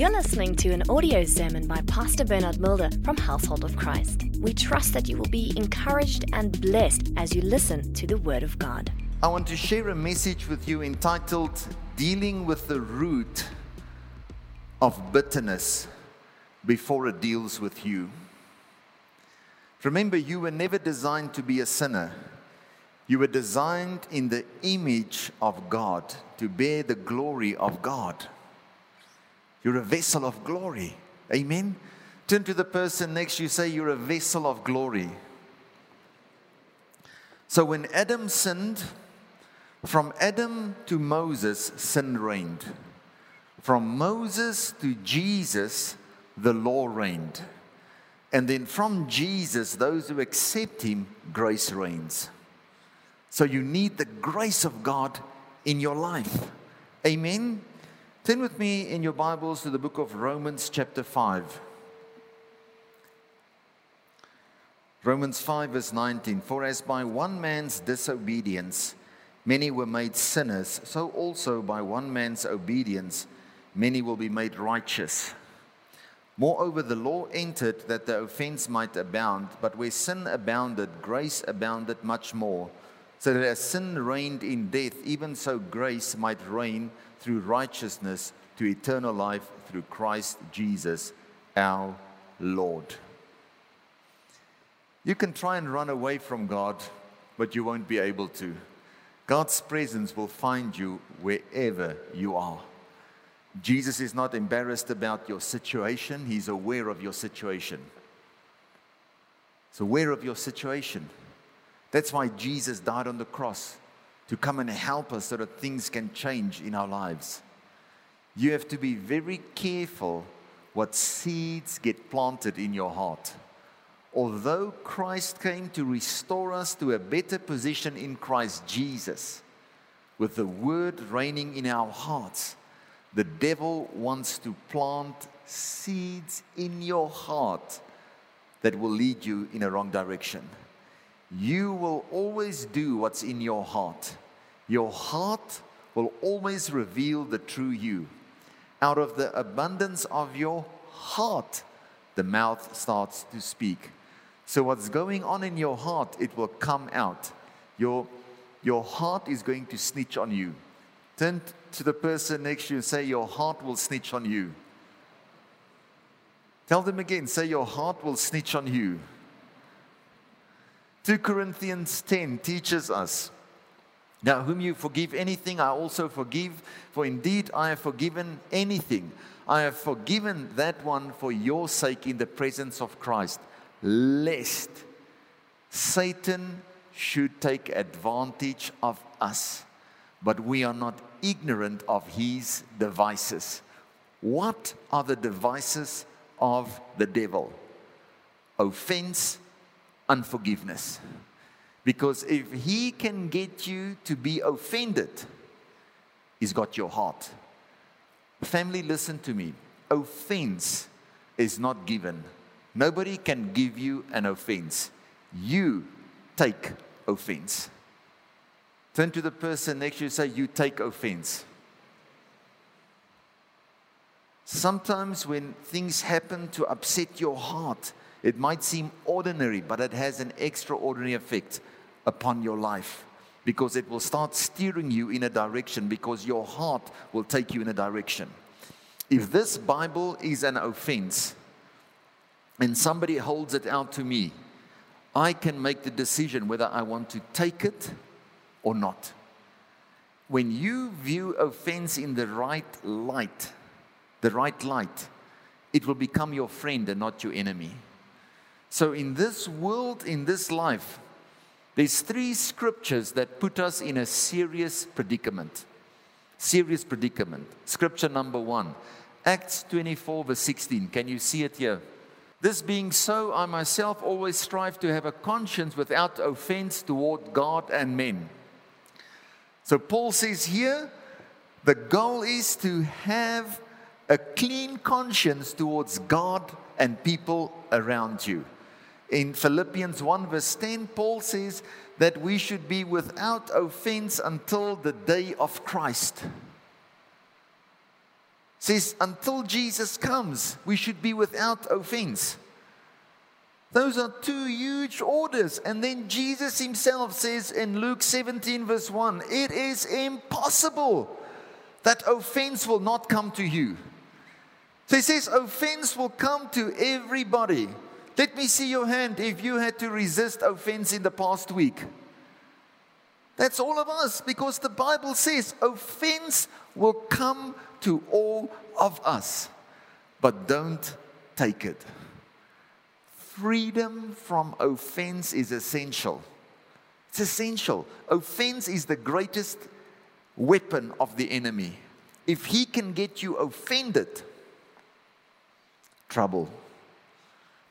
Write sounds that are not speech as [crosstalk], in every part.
You're listening to an audio sermon by Pastor Bernard Mulder from Household of Christ. We trust that you will be encouraged and blessed as you listen to the Word of God. I want to share a message with you entitled Dealing with the Root of Bitterness Before It Deals with You. Remember, you were never designed to be a sinner. You were designed in the image of God to bear the glory of God. You're a vessel of glory. Amen. Turn to the person next you, say, You're a vessel of glory. So when Adam sinned, from Adam to Moses, sin reigned. From Moses to Jesus, the law reigned. And then from Jesus, those who accept him, grace reigns. So you need the grace of God in your life. Amen. Turn with me in your Bibles to the book of Romans, chapter 5. Romans 5, verse 19. For as by one man's disobedience many were made sinners, so also by one man's obedience many will be made righteous. Moreover, the law entered that the offense might abound, but where sin abounded, grace abounded much more. So that as sin reigned in death, even so grace might reign through righteousness to eternal life through Christ Jesus our Lord. You can try and run away from God, but you won't be able to. God's presence will find you wherever you are. Jesus is not embarrassed about your situation, He's aware of your situation. He's aware of your situation. That's why Jesus died on the cross to come and help us so that things can change in our lives. You have to be very careful what seeds get planted in your heart. Although Christ came to restore us to a better position in Christ Jesus, with the word reigning in our hearts, the devil wants to plant seeds in your heart that will lead you in a wrong direction. You will always do what's in your heart. Your heart will always reveal the true you. Out of the abundance of your heart, the mouth starts to speak. So, what's going on in your heart, it will come out. Your, your heart is going to snitch on you. Turn to the person next to you and say, Your heart will snitch on you. Tell them again, say, Your heart will snitch on you. 2 Corinthians 10 teaches us, Now, whom you forgive anything, I also forgive, for indeed I have forgiven anything. I have forgiven that one for your sake in the presence of Christ, lest Satan should take advantage of us but we are not ignorant of his devices. What are the devices of the devil? Offense, unforgiveness. Because if he can get you to be offended, he's got your heart. Family, listen to me. Offense is not given. Nobody can give you an offense. You take offense. Turn to the person next to you say, You take offense. Sometimes when things happen to upset your heart, it might seem ordinary, but it has an extraordinary effect upon your life because it will start steering you in a direction because your heart will take you in a direction. If this Bible is an offense and somebody holds it out to me, I can make the decision whether I want to take it or not. When you view offense in the right light, the right light, it will become your friend and not your enemy. So, in this world, in this life, there's three scriptures that put us in a serious predicament. Serious predicament. Scripture number one, Acts 24, verse 16. Can you see it here? This being so, I myself always strive to have a conscience without offense toward God and men. So Paul says here the goal is to have a clean conscience towards God and people around you. In Philippians 1, verse 10, Paul says that we should be without offense until the day of Christ. says, until Jesus comes, we should be without offense. Those are two huge orders. And then Jesus himself says in Luke 17, verse 1, it is impossible that offense will not come to you. So he says, offense will come to everybody. Let me see your hand if you had to resist offense in the past week. That's all of us because the Bible says offense will come to all of us. But don't take it. Freedom from offense is essential. It's essential. Offense is the greatest weapon of the enemy. If he can get you offended, trouble.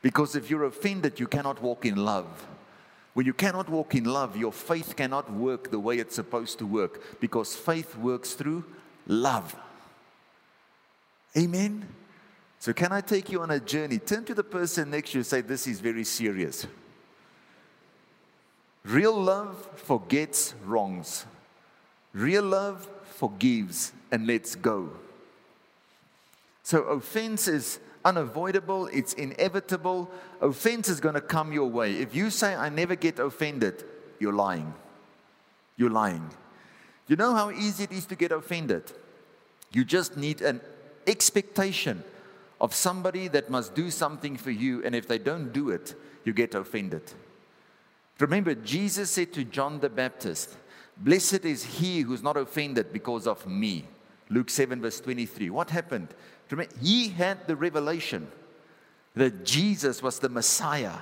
Because if you're offended, you cannot walk in love. When you cannot walk in love, your faith cannot work the way it's supposed to work because faith works through love. Amen. So, can I take you on a journey? Turn to the person next to you and say, This is very serious. Real love forgets wrongs, real love forgives and lets go. So, offense is unavoidable, it's inevitable. Offense is going to come your way. If you say, I never get offended, you're lying. You're lying. You know how easy it is to get offended? You just need an expectation of somebody that must do something for you, and if they don't do it, you get offended. Remember, Jesus said to John the Baptist, Blessed is he who's not offended because of me. Luke 7, verse 23. What happened? He had the revelation that Jesus was the Messiah.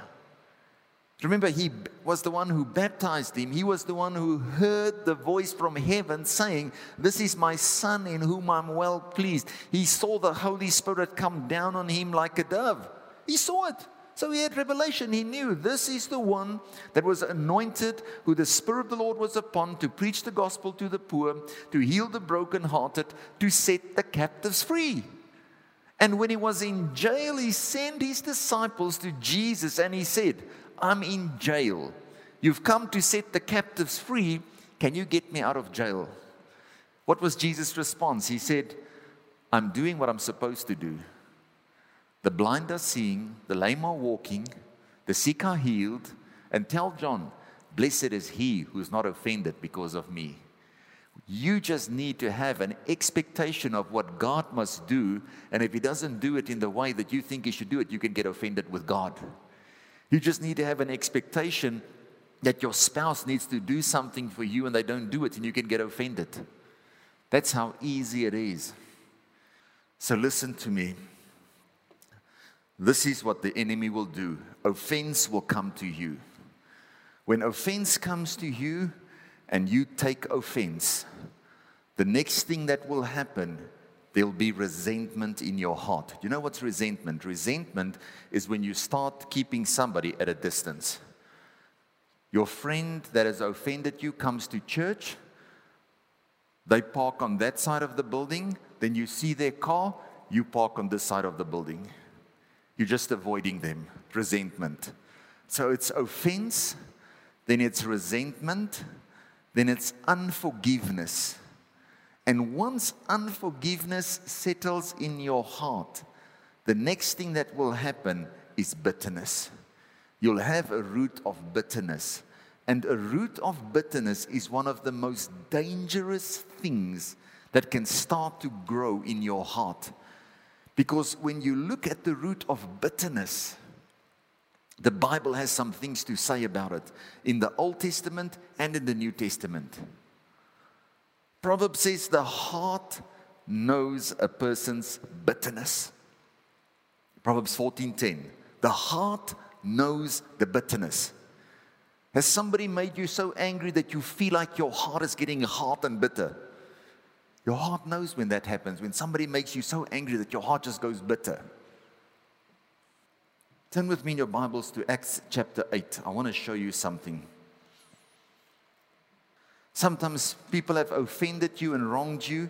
Remember, he was the one who baptized him. He was the one who heard the voice from heaven saying, This is my son in whom I'm well pleased. He saw the Holy Spirit come down on him like a dove. He saw it. So he had revelation. He knew this is the one that was anointed, who the Spirit of the Lord was upon to preach the gospel to the poor, to heal the brokenhearted, to set the captives free. And when he was in jail, he sent his disciples to Jesus and he said, I'm in jail. You've come to set the captives free. Can you get me out of jail? What was Jesus' response? He said, I'm doing what I'm supposed to do. The blind are seeing, the lame are walking, the sick are healed, and tell John, Blessed is he who's not offended because of me. You just need to have an expectation of what God must do. And if He doesn't do it in the way that you think He should do it, you can get offended with God. You just need to have an expectation that your spouse needs to do something for you and they don't do it, and you can get offended. That's how easy it is. So listen to me. This is what the enemy will do offense will come to you. When offense comes to you, and you take offense, the next thing that will happen, there'll be resentment in your heart. You know what's resentment? Resentment is when you start keeping somebody at a distance. Your friend that has offended you comes to church, they park on that side of the building, then you see their car, you park on this side of the building. You're just avoiding them. Resentment. So it's offense, then it's resentment, then it's unforgiveness. And once unforgiveness settles in your heart, the next thing that will happen is bitterness. You'll have a root of bitterness. And a root of bitterness is one of the most dangerous things that can start to grow in your heart. Because when you look at the root of bitterness, the Bible has some things to say about it in the Old Testament and in the New Testament. Proverbs says the heart knows a person's bitterness. Proverbs 14:10. The heart knows the bitterness. Has somebody made you so angry that you feel like your heart is getting hot and bitter? Your heart knows when that happens, when somebody makes you so angry that your heart just goes bitter. Turn with me in your Bibles to Acts chapter 8. I want to show you something. Sometimes people have offended you and wronged you,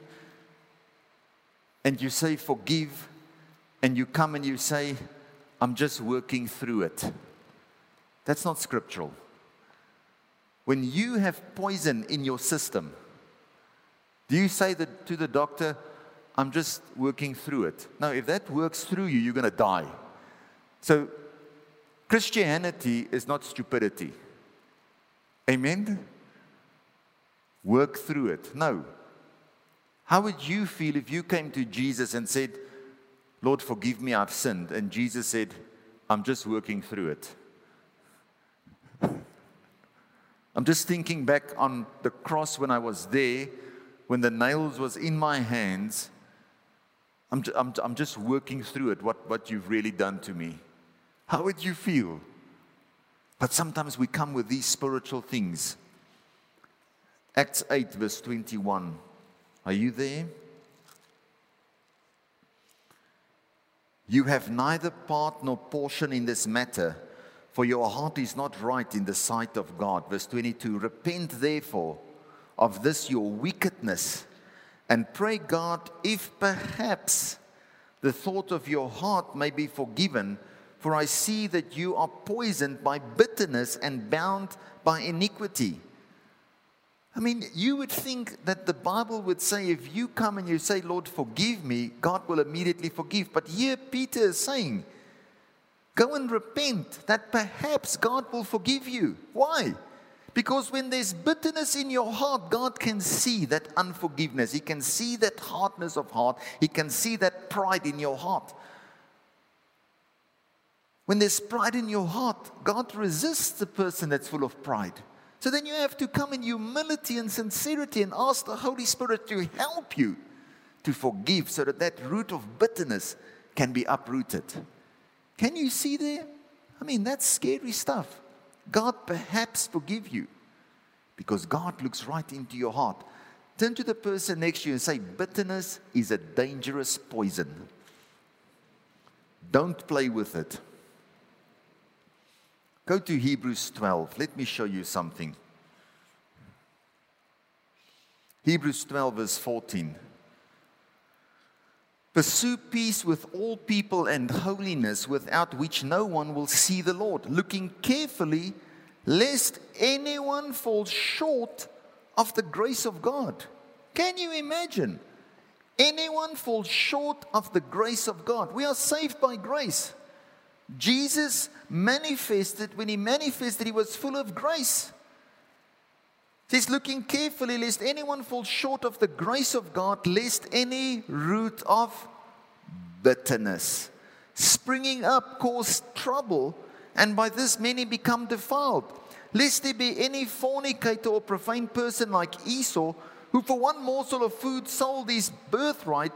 and you say, Forgive, and you come and you say, I'm just working through it. That's not scriptural. When you have poison in your system, do you say that to the doctor, I'm just working through it. No, if that works through you, you're going to die. So, Christianity is not stupidity. Amen? Work through it. No. How would you feel if you came to Jesus and said, Lord, forgive me, I've sinned? And Jesus said, I'm just working through it. I'm just thinking back on the cross when I was there, when the nails was in my hands. I'm, I'm, I'm just working through it, what, what you've really done to me. How would you feel? But sometimes we come with these spiritual things. Acts 8, verse 21. Are you there? You have neither part nor portion in this matter, for your heart is not right in the sight of God. Verse 22 Repent therefore of this your wickedness, and pray God if perhaps the thought of your heart may be forgiven. For I see that you are poisoned by bitterness and bound by iniquity. I mean, you would think that the Bible would say, if you come and you say, Lord, forgive me, God will immediately forgive. But here Peter is saying, go and repent, that perhaps God will forgive you. Why? Because when there's bitterness in your heart, God can see that unforgiveness. He can see that hardness of heart. He can see that pride in your heart. When there's pride in your heart, God resists the person that's full of pride. So then you have to come in humility and sincerity and ask the Holy Spirit to help you to forgive so that that root of bitterness can be uprooted. Can you see there? I mean, that's scary stuff. God perhaps forgive you because God looks right into your heart. Turn to the person next to you and say, Bitterness is a dangerous poison. Don't play with it. Go to Hebrews 12. Let me show you something. Hebrews 12, verse 14. Pursue peace with all people and holiness, without which no one will see the Lord, looking carefully lest anyone fall short of the grace of God. Can you imagine? Anyone fall short of the grace of God. We are saved by grace. Jesus manifested, when he manifested, he was full of grace. He's looking carefully lest anyone fall short of the grace of God, lest any root of bitterness springing up cause trouble, and by this many become defiled. Lest there be any fornicator or profane person like Esau, who for one morsel of food sold his birthright.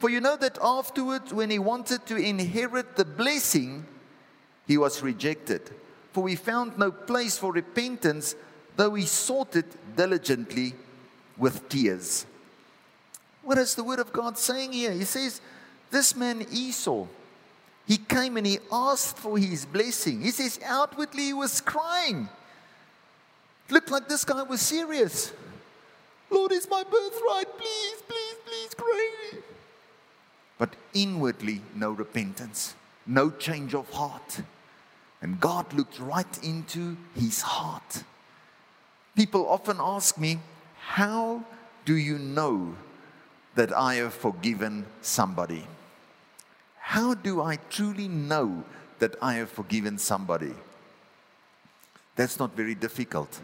For you know that afterwards, when he wanted to inherit the blessing, he was rejected. For we found no place for repentance, though he sought it diligently with tears. What is the word of God saying here? He says, This man Esau, he came and he asked for his blessing. He says, outwardly he was crying. It looked like this guy was serious. Lord, it's my birthright. Please, please, please, pray. But inwardly, no repentance, no change of heart. And God looked right into his heart. People often ask me, How do you know that I have forgiven somebody? How do I truly know that I have forgiven somebody? That's not very difficult.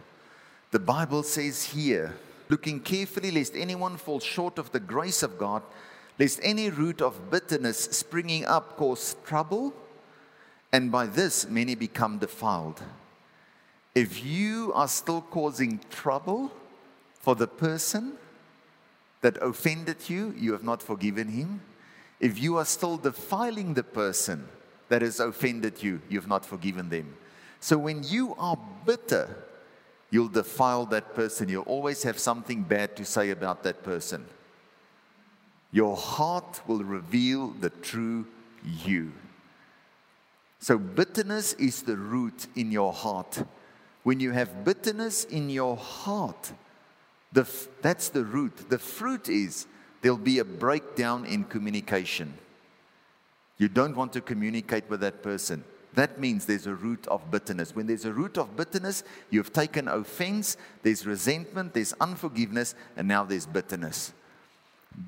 The Bible says here, looking carefully lest anyone fall short of the grace of God, lest any root of bitterness springing up cause trouble and by this many become defiled. If you are still causing trouble for the person that offended you, you have not forgiven him. If you are still defiling the person that has offended you, you have not forgiven them. So when you are bitter, you'll defile that person. You'll always have something bad to say about that person. Your heart will reveal the true you. So, bitterness is the root in your heart. When you have bitterness in your heart, the, that's the root. The fruit is there'll be a breakdown in communication. You don't want to communicate with that person. That means there's a root of bitterness. When there's a root of bitterness, you've taken offense, there's resentment, there's unforgiveness, and now there's bitterness.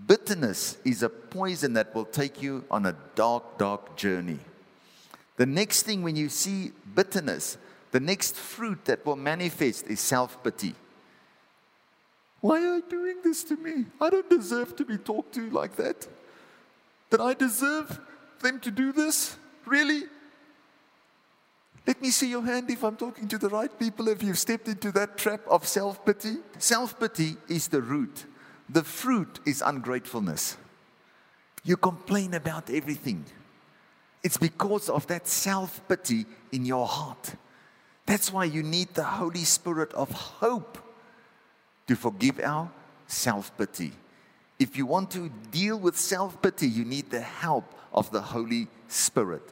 Bitterness is a poison that will take you on a dark, dark journey. The next thing when you see bitterness, the next fruit that will manifest is self pity. Why are you doing this to me? I don't deserve to be talked to like that. Did I deserve them to do this? Really? Let me see your hand if I'm talking to the right people, if you've stepped into that trap of self pity. Self pity is the root, the fruit is ungratefulness. You complain about everything. It's because of that self pity in your heart. That's why you need the Holy Spirit of hope to forgive our self pity. If you want to deal with self pity, you need the help of the Holy Spirit.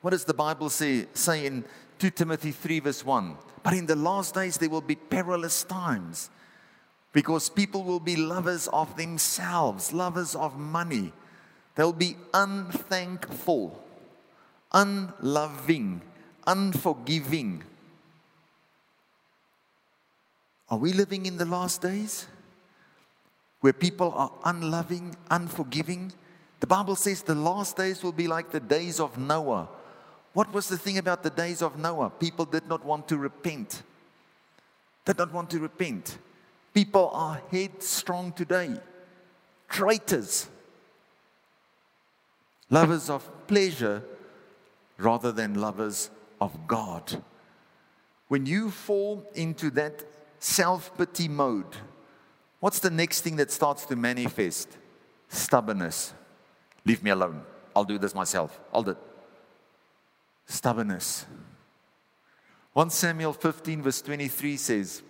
What does the Bible say, say in 2 Timothy 3, verse 1? But in the last days there will be perilous times because people will be lovers of themselves, lovers of money. They'll be unthankful, unloving, unforgiving. Are we living in the last days where people are unloving, unforgiving? The Bible says the last days will be like the days of Noah. What was the thing about the days of Noah? People did not want to repent. They did not want to repent. People are headstrong today, traitors, lovers of pleasure rather than lovers of God. When you fall into that self pity mode, what's the next thing that starts to manifest? Stubbornness. Leave me alone. I'll do this myself. I'll do it. Stubbornness. 1 Samuel 15, verse 23 says,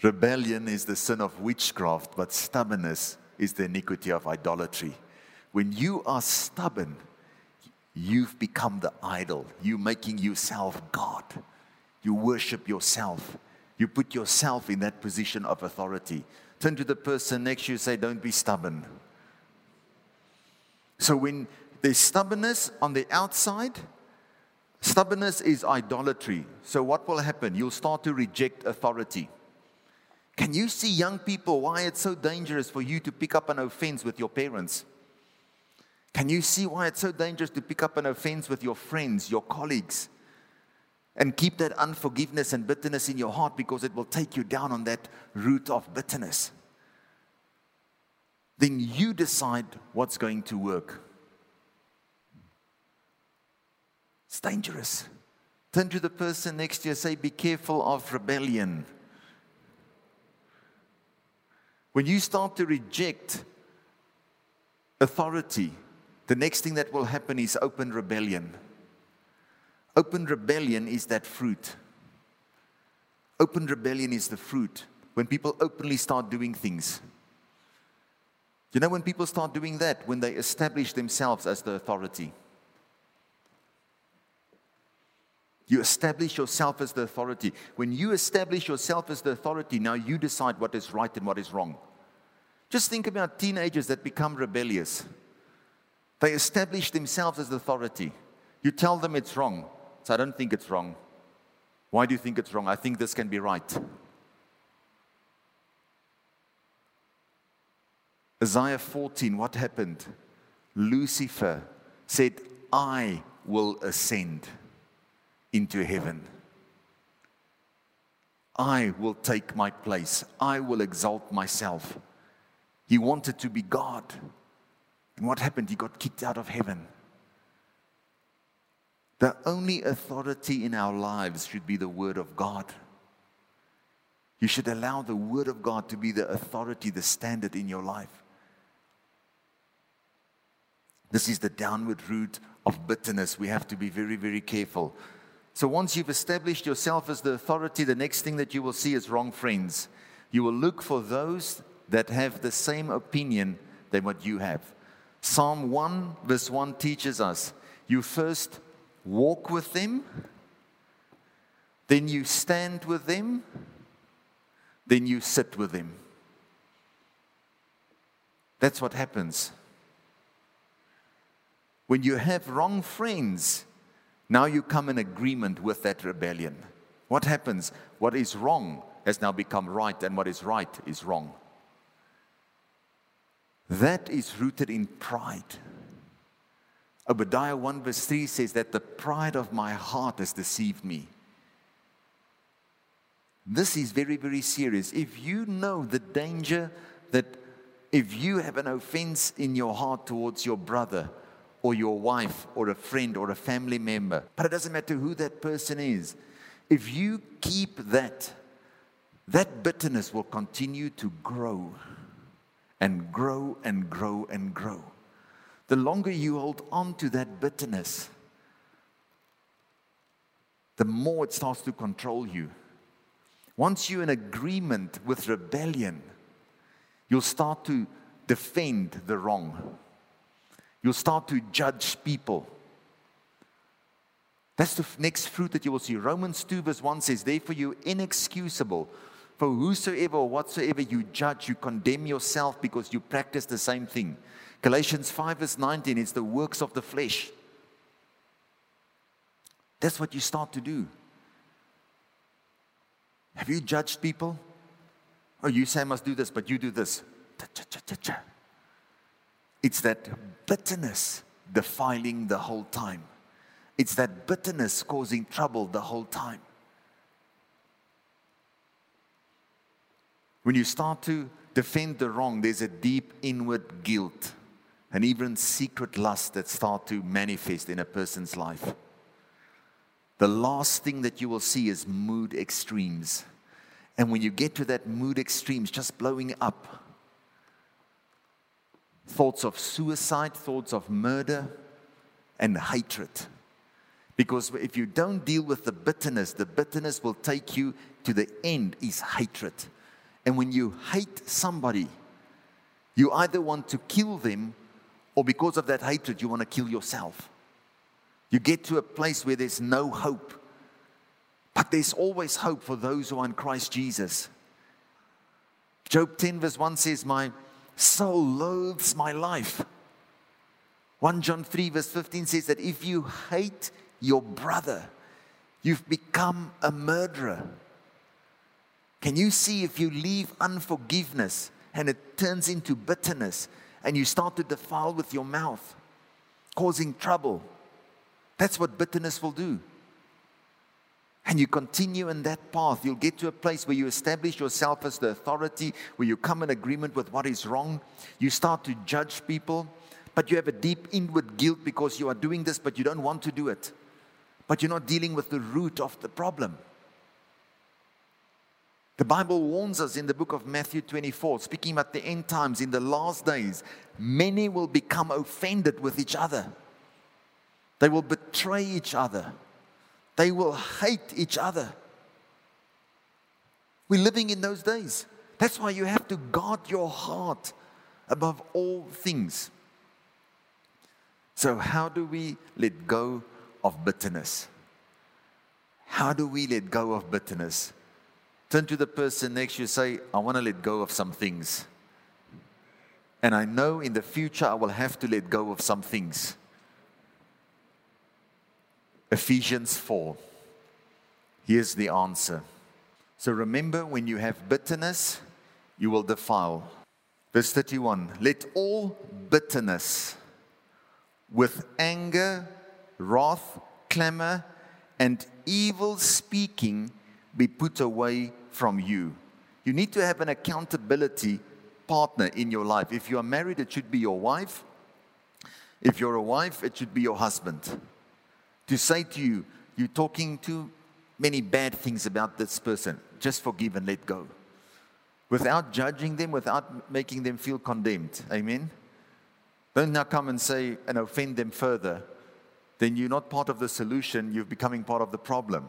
Rebellion is the sin of witchcraft, but stubbornness is the iniquity of idolatry. When you are stubborn, you've become the idol. You're making yourself God. You worship yourself. You put yourself in that position of authority. Turn to the person next to you say, Don't be stubborn. So when there's stubbornness on the outside, stubbornness is idolatry. So what will happen? You'll start to reject authority. Can you see young people why it's so dangerous for you to pick up an offense with your parents? Can you see why it's so dangerous to pick up an offense with your friends, your colleagues? And keep that unforgiveness and bitterness in your heart because it will take you down on that root of bitterness. Then you decide what's going to work. It's dangerous. Turn to the person next to you say, Be careful of rebellion. When you start to reject authority, the next thing that will happen is open rebellion. Open rebellion is that fruit. Open rebellion is the fruit when people openly start doing things. You know, when people start doing that, when they establish themselves as the authority. You establish yourself as the authority. When you establish yourself as the authority, now you decide what is right and what is wrong. Just think about teenagers that become rebellious. They establish themselves as the authority. You tell them it's wrong. So I don't think it's wrong. Why do you think it's wrong? I think this can be right. Isaiah 14, what happened? Lucifer said, I will ascend into heaven. I will take my place. I will exalt myself. He wanted to be God. And what happened? He got kicked out of heaven. The only authority in our lives should be the Word of God. You should allow the Word of God to be the authority, the standard in your life. This is the downward root of bitterness. We have to be very, very careful. So, once you've established yourself as the authority, the next thing that you will see is wrong friends. You will look for those that have the same opinion than what you have. Psalm 1, verse 1 teaches us you first walk with them, then you stand with them, then you sit with them. That's what happens. When you have wrong friends, now you come in agreement with that rebellion. What happens? What is wrong has now become right, and what is right is wrong. that is rooted in pride. Obadiah 1 verse 3 says that the pride of my heart has deceived me. This is very, very serious. If you know the danger that if you have an offense in your heart towards your brother or your wife or a friend or a family member, but it doesn't matter who that person is, if you keep that, that bitterness will continue to grow and grow and grow and grow. The longer you hold on to that bitterness, the more it starts to control you. Once you're in agreement with rebellion, you'll start to defend the wrong. You'll start to judge people. That's the next fruit that you will see. Romans 2, verse 1 says, Therefore, you're inexcusable. For whosoever or whatsoever you judge, you condemn yourself because you practice the same thing. Galatians 5, verse 19, it's the works of the flesh. That's what you start to do. Have you judged people? Oh, you say I must do this, but you do this. It's that bitterness defiling the whole time. It's that bitterness causing trouble the whole time. When you start to defend the wrong, there's a deep inward guilt and even secret lust that start to manifest in a person's life. The last thing that you will see is mood extremes. And when you get to that mood extremes, just blowing up, thoughts of suicide, thoughts of murder, and hatred. Because if you don't deal with the bitterness, the bitterness will take you to the end is hatred. And when you hate somebody, you either want to kill them or because of that hatred, you want to kill yourself. You get to a place where there's no hope. But there's always hope for those who are in Christ Jesus. Job 10, verse 1 says, My soul loathes my life. 1 John 3, verse 15 says that if you hate your brother, you've become a murderer. Can you see if you leave unforgiveness and it turns into bitterness and you start to defile with your mouth, causing trouble? That's what bitterness will do. And you continue in that path, you'll get to a place where you establish yourself as the authority, where you come in agreement with what is wrong. You start to judge people, but you have a deep inward guilt because you are doing this, but you don't want to do it. But you're not dealing with the root of the problem. The Bible warns us in the book of Matthew 24, speaking about the end times, in the last days, many will become offended with each other. They will betray each other. They will hate each other. We're living in those days. That's why you have to guard your heart above all things. So, how do we let go of bitterness? How do we let go of bitterness? Turn to the person next to you say, I want to let go of some things. And I know in the future I will have to let go of some things. Ephesians 4. Here's the answer. So remember, when you have bitterness, you will defile. Verse 31 Let all bitterness with anger, wrath, clamor, and evil speaking be put away from you. You need to have an accountability partner in your life. If you are married, it should be your wife. If you're a wife, it should be your husband. To say to you, you're talking too many bad things about this person, just forgive and let go. Without judging them, without making them feel condemned. Amen? Don't now come and say and offend them further. Then you're not part of the solution, you're becoming part of the problem.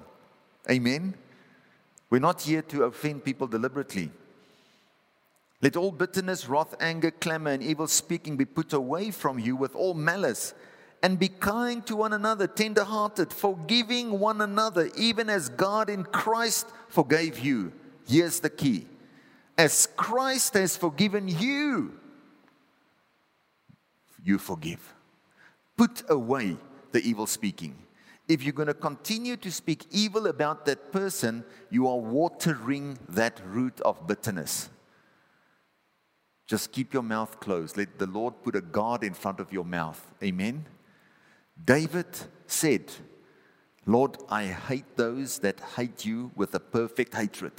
Amen? We're not here to offend people deliberately. Let all bitterness, wrath, anger, clamor, and evil speaking be put away from you with all malice, and be kind to one another, tenderhearted, forgiving one another, even as God in Christ forgave you. Here's the key as Christ has forgiven you, you forgive. Put away the evil speaking if you're going to continue to speak evil about that person, you are watering that root of bitterness. just keep your mouth closed. Let the Lord put a guard in front of your mouth. Amen. David said, Lord, I hate those that hate you with a perfect hatred.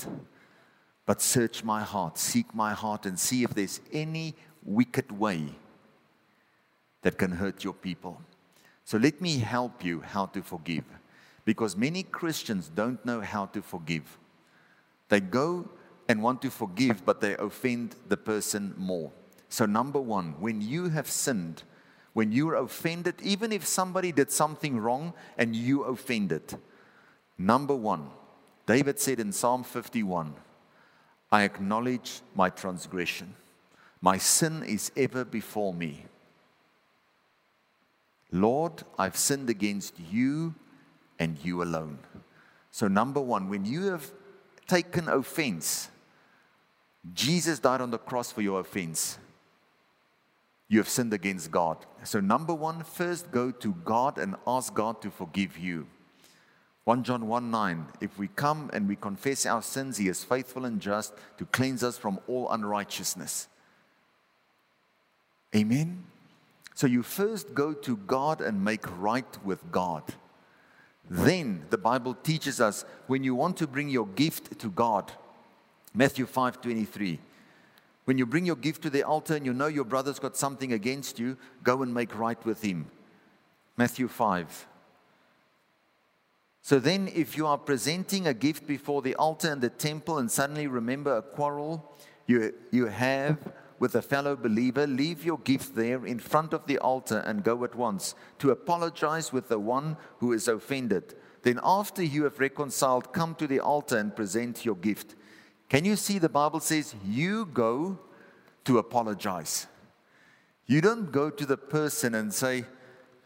But search my heart, seek my heart, and see if there's any wicked way that can hurt your people. So let me help you how to forgive. Because many Christians don't know how to forgive. They go and want to forgive, but they offend the person more. So, number one, when you have sinned, when you're offended, even if somebody did something wrong and you offended, number one, David said in Psalm 51, I acknowledge my transgression. My sin is ever before me. Lord, I've sinned against you and you alone. So, number one, when you have taken offense, Jesus died on the cross for your offense. You have sinned against God. So, number one, first go to God and ask God to forgive you. 1 John 1 9, if we come and we confess our sins, He is faithful and just to cleanse us from all unrighteousness. Amen. So you first go to God and make right with God. Then the Bible teaches us when you want to bring your gift to God, Matthew 5 23. When you bring your gift to the altar and you know your brother's got something against you, go and make right with him. Matthew 5. So then, if you are presenting a gift before the altar and the temple and suddenly remember a quarrel you, you have with a fellow believer, leave your gift there in front of the altar and go at once to apologize with the one who is offended. Then, after you have reconciled, come to the altar and present your gift. Can you see the Bible says you go to apologize? You don't go to the person and say,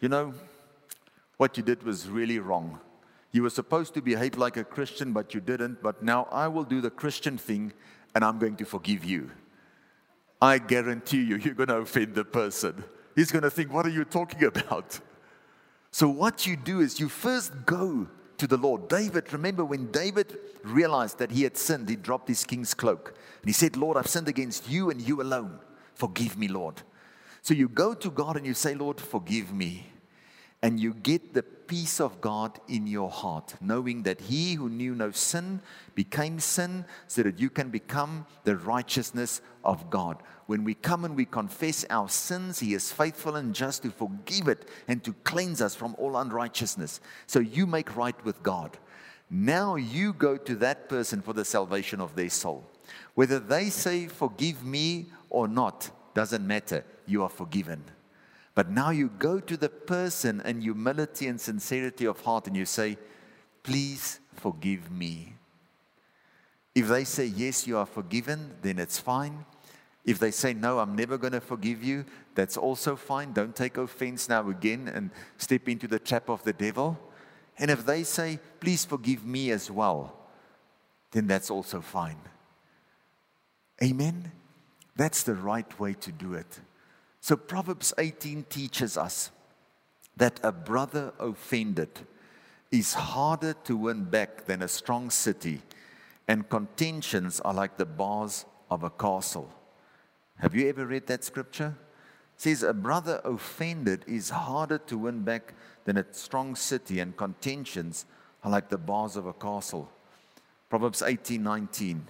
you know, what you did was really wrong. You were supposed to behave like a Christian, but you didn't. But now I will do the Christian thing and I'm going to forgive you. I guarantee you, you're going to offend the person. He's going to think, What are you talking [laughs] about? So, what you do is you first go to the Lord. David, remember when David realized that he had sinned, he dropped his king's cloak. And he said, Lord, I've sinned against you and you alone. Forgive me, Lord. So you go to God and you say, Lord, forgive me. And you get the peace of God in your heart, knowing that He who knew no sin became sin so that you can become the righteousness of God. When we come and we confess our sins, He is faithful and just to forgive it and to cleanse us from all unrighteousness. So you make right with God. Now you go to that person for the salvation of their soul. Whether they say, Forgive me or not, doesn't matter. You are forgiven. But now you go to the person in humility and sincerity of heart and you say, Please forgive me. If they say, Yes, you are forgiven, then it's fine. If they say, No, I'm never going to forgive you, that's also fine. Don't take offense now again and step into the trap of the devil. And if they say, Please forgive me as well, then that's also fine. Amen? That's the right way to do it. So Proverbs 18 teaches us that a brother offended is harder to win back than a strong city, and contentions are like the bars of a castle. Have you ever read that scripture? It says a brother offended is harder to win back than a strong city, and contentions are like the bars of a castle. Proverbs 18 19.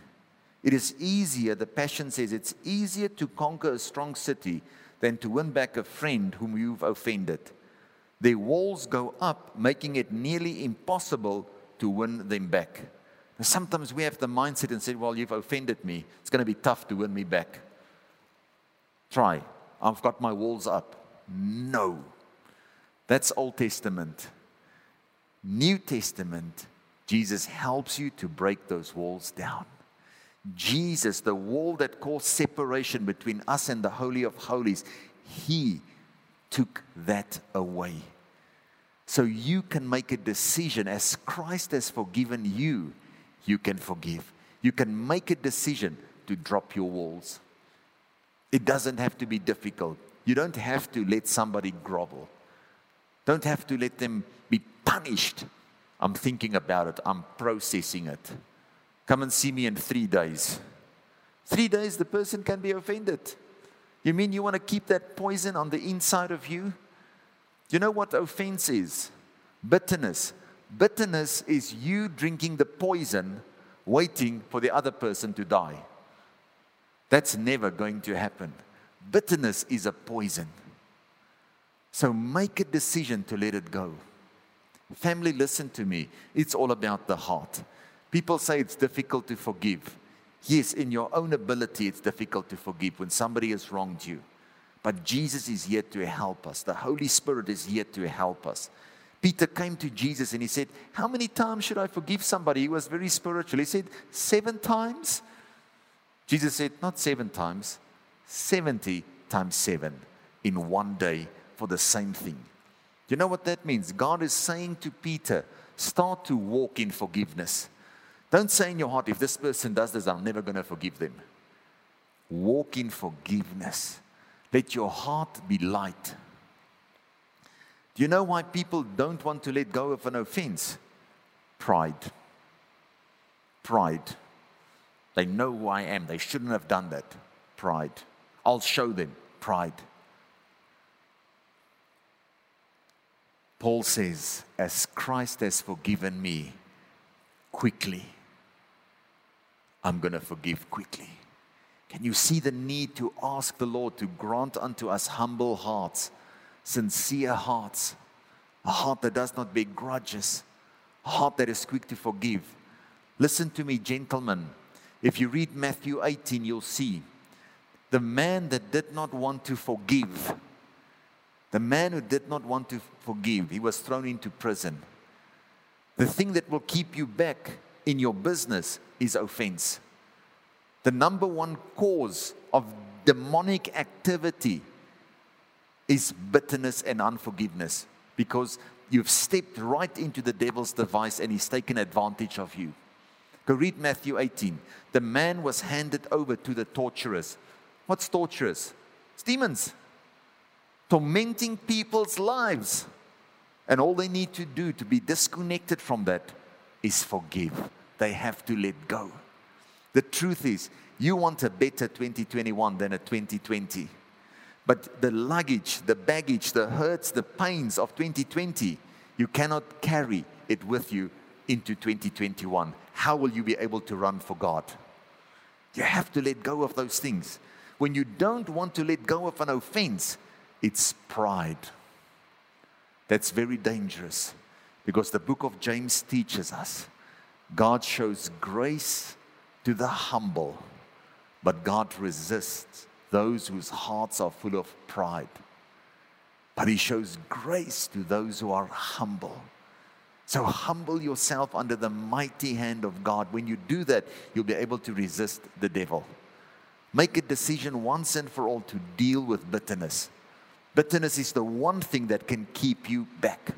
It is easier, the Passion says, it's easier to conquer a strong city than to win back a friend whom you've offended. Their walls go up, making it nearly impossible to win them back. Sometimes we have the mindset and say, Well, you've offended me. It's going to be tough to win me back. Try. I've got my walls up. No. That's Old Testament. New Testament, Jesus helps you to break those walls down. Jesus, the wall that caused separation between us and the Holy of Holies, He took that away. So you can make a decision as Christ has forgiven you, you can forgive. You can make a decision to drop your walls. It doesn't have to be difficult. You don't have to let somebody grovel. Don't have to let them be punished. I'm thinking about it, I'm processing it. Come and see me in three days. Three days, the person can be offended. You mean you want to keep that poison on the inside of you? You know what offense is? Bitterness. Bitterness is you drinking the poison, waiting for the other person to die. That's never going to happen. Bitterness is a poison. So make a decision to let it go. Family, listen to me. It's all about the heart. People say it's difficult to forgive. Yes, in your own ability, it's difficult to forgive when somebody has wronged you. But Jesus is here to help us. The Holy Spirit is here to help us. Peter came to Jesus and he said, How many times should I forgive somebody? He was very spiritual. He said, Seven times? Jesus said, Not seven times, 70 times seven in one day for the same thing. You know what that means? God is saying to Peter, Start to walk in forgiveness. Don't say in your heart, if this person does this, I'm never going to forgive them. Walk in forgiveness. Let your heart be light. Do you know why people don't want to let go of an offense? Pride. Pride. They know who I am. They shouldn't have done that. Pride. I'll show them. Pride. Paul says, As Christ has forgiven me quickly, I'm going to forgive quickly. Can you see the need to ask the Lord to grant unto us humble hearts, sincere hearts, a heart that does not bear grudges, a heart that is quick to forgive? Listen to me, gentlemen. If you read Matthew 18, you'll see the man that did not want to forgive, the man who did not want to forgive, he was thrown into prison. The thing that will keep you back in your business is offense. The number one cause of demonic activity is bitterness and unforgiveness because you've stepped right into the devil's device and he's taken advantage of you. Go read Matthew 18. The man was handed over to the torturers. What's torturers? It's demons tormenting people's lives. And all they need to do to be disconnected from that is forgive they have to let go. The truth is, you want a better 2021 than a 2020. But the luggage, the baggage, the hurts, the pains of 2020, you cannot carry it with you into 2021. How will you be able to run for God? You have to let go of those things. When you don't want to let go of an offense, it's pride. That's very dangerous because the book of James teaches us God shows grace to the humble, but God resists those whose hearts are full of pride. But He shows grace to those who are humble. So humble yourself under the mighty hand of God. When you do that, you'll be able to resist the devil. Make a decision once and for all to deal with bitterness. Bitterness is the one thing that can keep you back.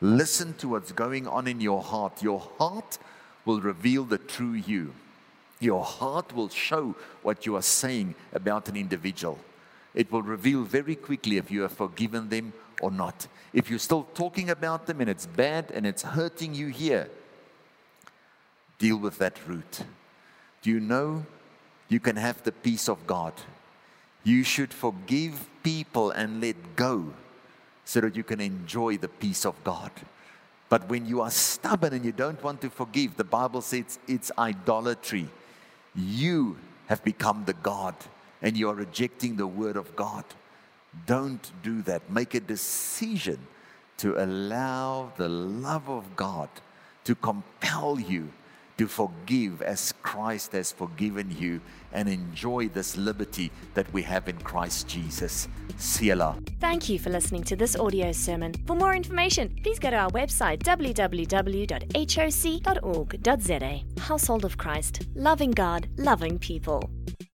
Listen to what's going on in your heart. Your heart will reveal the true you. Your heart will show what you are saying about an individual. It will reveal very quickly if you have forgiven them or not. If you're still talking about them and it's bad and it's hurting you here, deal with that root. Do you know you can have the peace of God? You should forgive people and let go so that you can enjoy the peace of God. But when you are stubborn and you don't want to forgive, the Bible says it's idolatry. You have become the God and you are rejecting the word of God. Don't do that. Make a decision to allow the love of God to compel you to forgive as Christ has forgiven you and enjoy this liberty that we have in Christ Jesus. Selah. Thank you for listening to this audio sermon. For more information, please go to our website www.hoc.org.za. Household of Christ, loving God, loving people.